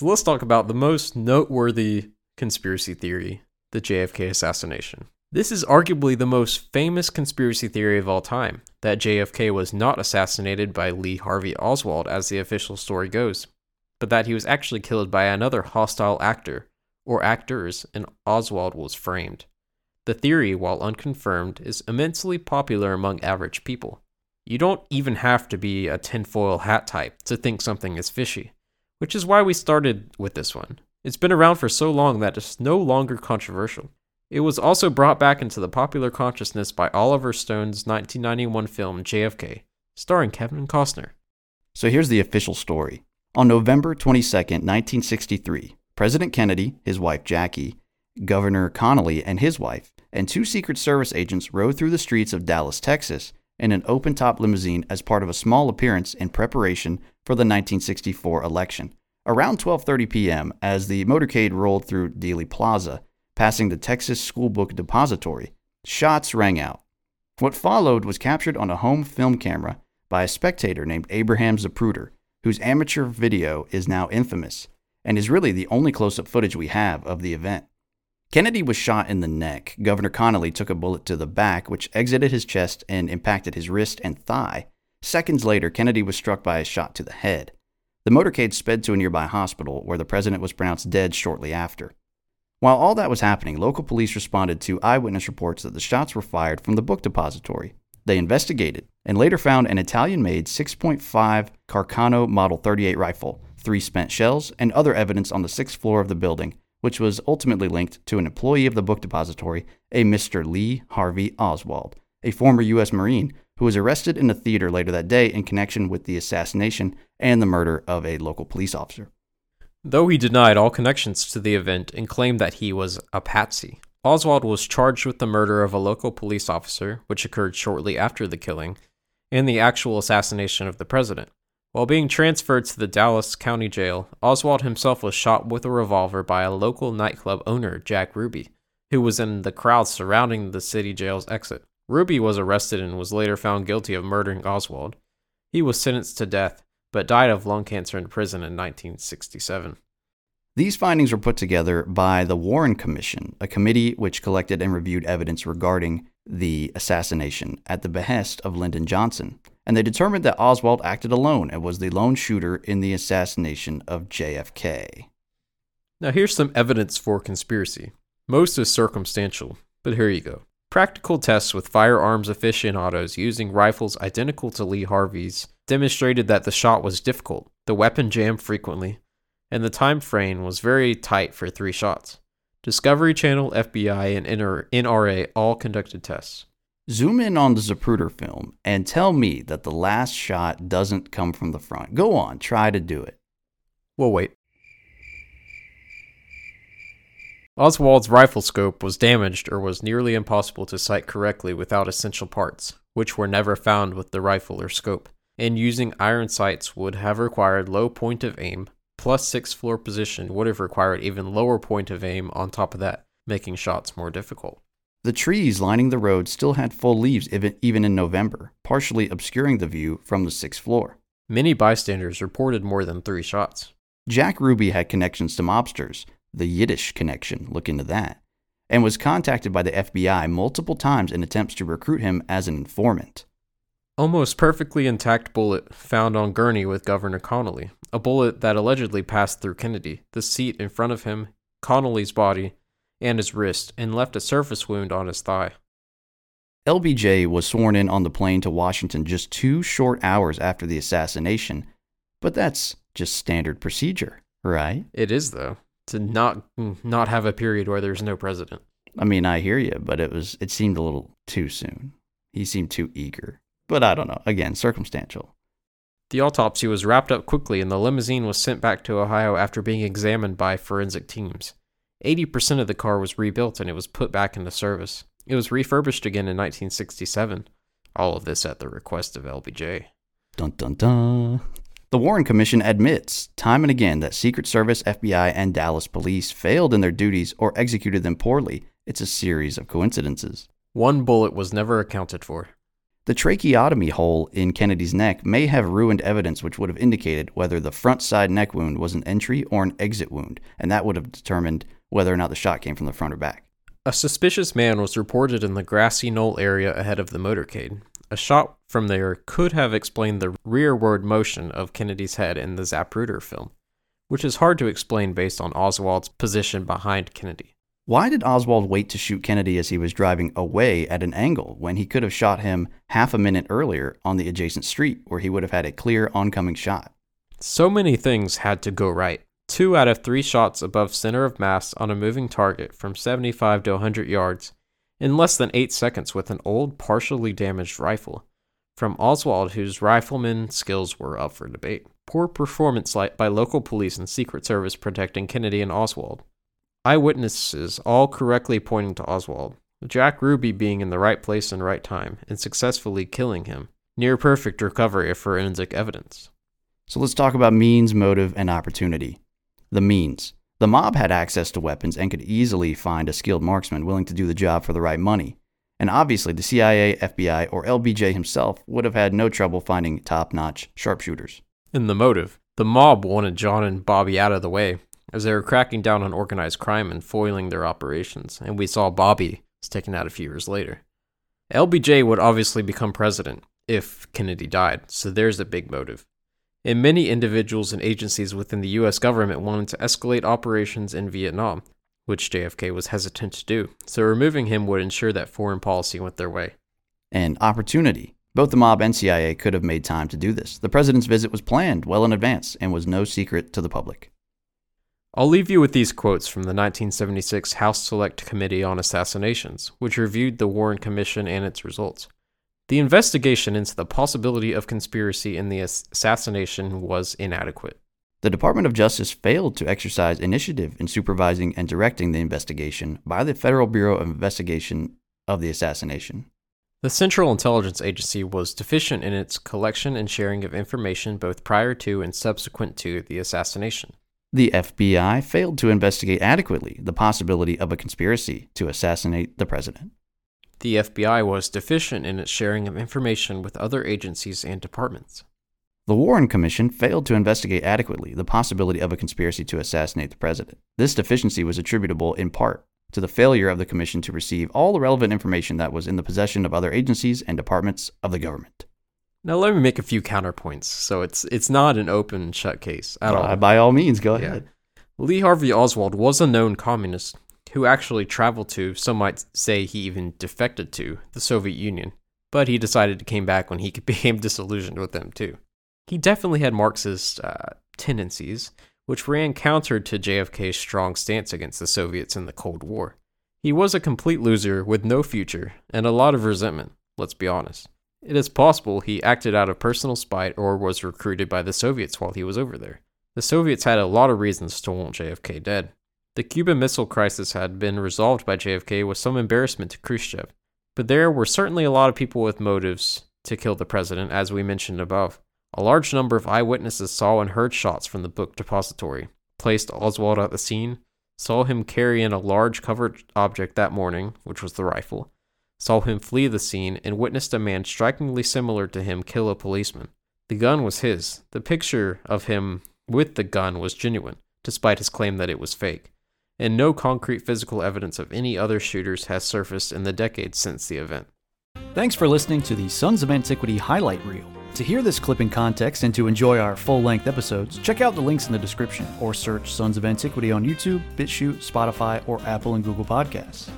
So let's talk about the most noteworthy conspiracy theory the JFK assassination. This is arguably the most famous conspiracy theory of all time that JFK was not assassinated by Lee Harvey Oswald, as the official story goes, but that he was actually killed by another hostile actor or actors, and Oswald was framed. The theory, while unconfirmed, is immensely popular among average people. You don't even have to be a tinfoil hat type to think something is fishy, which is why we started with this one. It's been around for so long that it's no longer controversial. It was also brought back into the popular consciousness by Oliver Stone's 1991 film JFK, starring Kevin Costner. So here's the official story. On November 22, 1963, President Kennedy, his wife Jackie, Governor Connally and his wife, and two Secret Service agents rode through the streets of Dallas, Texas, in an open top limousine as part of a small appearance in preparation for the 1964 election. Around 12:30 p.m., as the motorcade rolled through Dealey Plaza, passing the Texas School Book Depository, shots rang out. What followed was captured on a home film camera by a spectator named Abraham Zapruder, whose amateur video is now infamous and is really the only close up footage we have of the event. Kennedy was shot in the neck. Governor Connally took a bullet to the back, which exited his chest and impacted his wrist and thigh. Seconds later, Kennedy was struck by a shot to the head. The motorcade sped to a nearby hospital, where the president was pronounced dead shortly after. While all that was happening, local police responded to eyewitness reports that the shots were fired from the book depository. They investigated and later found an Italian made 6.5 Carcano Model 38 rifle, three spent shells, and other evidence on the sixth floor of the building, which was ultimately linked to an employee of the book depository, a Mr. Lee Harvey Oswald, a former U.S. Marine who was arrested in a theater later that day in connection with the assassination and the murder of a local police officer. Though he denied all connections to the event and claimed that he was a patsy, Oswald was charged with the murder of a local police officer, which occurred shortly after the killing, and the actual assassination of the president. While being transferred to the Dallas County Jail, Oswald himself was shot with a revolver by a local nightclub owner, Jack Ruby, who was in the crowd surrounding the city jail's exit. Ruby was arrested and was later found guilty of murdering Oswald. He was sentenced to death, but died of lung cancer in prison in 1967. These findings were put together by the Warren Commission, a committee which collected and reviewed evidence regarding the assassination at the behest of Lyndon Johnson and they determined that Oswald acted alone and was the lone shooter in the assassination of JFK. Now, here's some evidence for conspiracy. Most is circumstantial, but here you go. Practical tests with firearms aficionados using rifles identical to Lee Harvey's demonstrated that the shot was difficult, the weapon jammed frequently, and the time frame was very tight for three shots. Discovery Channel, FBI, and NRA all conducted tests. Zoom in on the Zapruder film and tell me that the last shot doesn't come from the front. Go on, try to do it. We'll wait. Oswald's rifle scope was damaged or was nearly impossible to sight correctly without essential parts, which were never found with the rifle or scope, and using iron sights would have required low point of aim, plus sixth floor position would have required even lower point of aim on top of that, making shots more difficult. The trees lining the road still had full leaves even in November, partially obscuring the view from the sixth floor. Many bystanders reported more than three shots. Jack Ruby had connections to mobsters, the Yiddish connection, look into that, and was contacted by the FBI multiple times in attempts to recruit him as an informant. Almost perfectly intact bullet found on gurney with Governor Connally, a bullet that allegedly passed through Kennedy, the seat in front of him, Connally's body, and his wrist and left a surface wound on his thigh. LBJ was sworn in on the plane to Washington just two short hours after the assassination, but that's just standard procedure, right? It is though to not not have a period where there's no president. I mean, I hear you, but it was it seemed a little too soon. He seemed too eager. But I don't know. Again, circumstantial. The autopsy was wrapped up quickly and the limousine was sent back to Ohio after being examined by forensic teams. 80% of the car was rebuilt and it was put back into service. It was refurbished again in 1967. All of this at the request of LBJ. Dun dun dun. The Warren Commission admits time and again that Secret Service, FBI, and Dallas police failed in their duties or executed them poorly. It's a series of coincidences. One bullet was never accounted for. The tracheotomy hole in Kennedy's neck may have ruined evidence which would have indicated whether the front side neck wound was an entry or an exit wound, and that would have determined whether or not the shot came from the front or back. A suspicious man was reported in the grassy knoll area ahead of the motorcade. A shot from there could have explained the rearward motion of Kennedy's head in the Zapruder film, which is hard to explain based on Oswald's position behind Kennedy. Why did Oswald wait to shoot Kennedy as he was driving away at an angle when he could have shot him half a minute earlier on the adjacent street where he would have had a clear oncoming shot? So many things had to go right. Two out of three shots above center of mass on a moving target from 75 to 100 yards in less than eight seconds with an old, partially damaged rifle. From Oswald, whose rifleman skills were up for debate. Poor performance by local police and Secret Service protecting Kennedy and Oswald. Eyewitnesses all correctly pointing to Oswald. Jack Ruby being in the right place and right time and successfully killing him. Near perfect recovery of forensic evidence. So let's talk about means, motive, and opportunity. The means. The mob had access to weapons and could easily find a skilled marksman willing to do the job for the right money. And obviously, the CIA, FBI, or LBJ himself would have had no trouble finding top notch sharpshooters. In the motive, the mob wanted John and Bobby out of the way, as they were cracking down on organized crime and foiling their operations, and we saw Bobby was taken out a few years later. LBJ would obviously become president if Kennedy died, so there's a big motive and many individuals and agencies within the US government wanted to escalate operations in Vietnam, which JFK was hesitant to do, so removing him would ensure that foreign policy went their way. And opportunity. Both the mob and CIA could have made time to do this. The president's visit was planned well in advance and was no secret to the public. I'll leave you with these quotes from the 1976 House Select Committee on Assassinations, which reviewed the Warren Commission and its results. The investigation into the possibility of conspiracy in the assassination was inadequate. The Department of Justice failed to exercise initiative in supervising and directing the investigation by the Federal Bureau of Investigation of the assassination. The Central Intelligence Agency was deficient in its collection and sharing of information both prior to and subsequent to the assassination. The FBI failed to investigate adequately the possibility of a conspiracy to assassinate the president. The FBI was deficient in its sharing of information with other agencies and departments. The Warren Commission failed to investigate adequately the possibility of a conspiracy to assassinate the president. This deficiency was attributable in part to the failure of the Commission to receive all the relevant information that was in the possession of other agencies and departments of the government. Now let me make a few counterpoints. So it's it's not an open shut case at uh, all. By all means, go yeah. ahead. Lee Harvey Oswald was a known communist who actually traveled to, some might say he even defected to, the Soviet Union, but he decided to came back when he became disillusioned with them too. He definitely had Marxist uh, tendencies, which ran counter to JFK's strong stance against the Soviets in the Cold War. He was a complete loser with no future and a lot of resentment, let's be honest. It is possible he acted out of personal spite or was recruited by the Soviets while he was over there. The Soviets had a lot of reasons to want JFK dead, the Cuban Missile Crisis had been resolved by JFK with some embarrassment to Khrushchev, but there were certainly a lot of people with motives to kill the president, as we mentioned above. A large number of eyewitnesses saw and heard shots from the book depository, placed Oswald at the scene, saw him carry in a large covered object that morning, which was the rifle, saw him flee the scene, and witnessed a man strikingly similar to him kill a policeman. The gun was his. The picture of him with the gun was genuine, despite his claim that it was fake and no concrete physical evidence of any other shooters has surfaced in the decades since the event. Thanks for listening to the Sons of Antiquity highlight reel. To hear this clip in context and to enjoy our full length episodes, check out the links in the description or search Sons of Antiquity on YouTube, BitChute, Spotify, or Apple and Google Podcasts.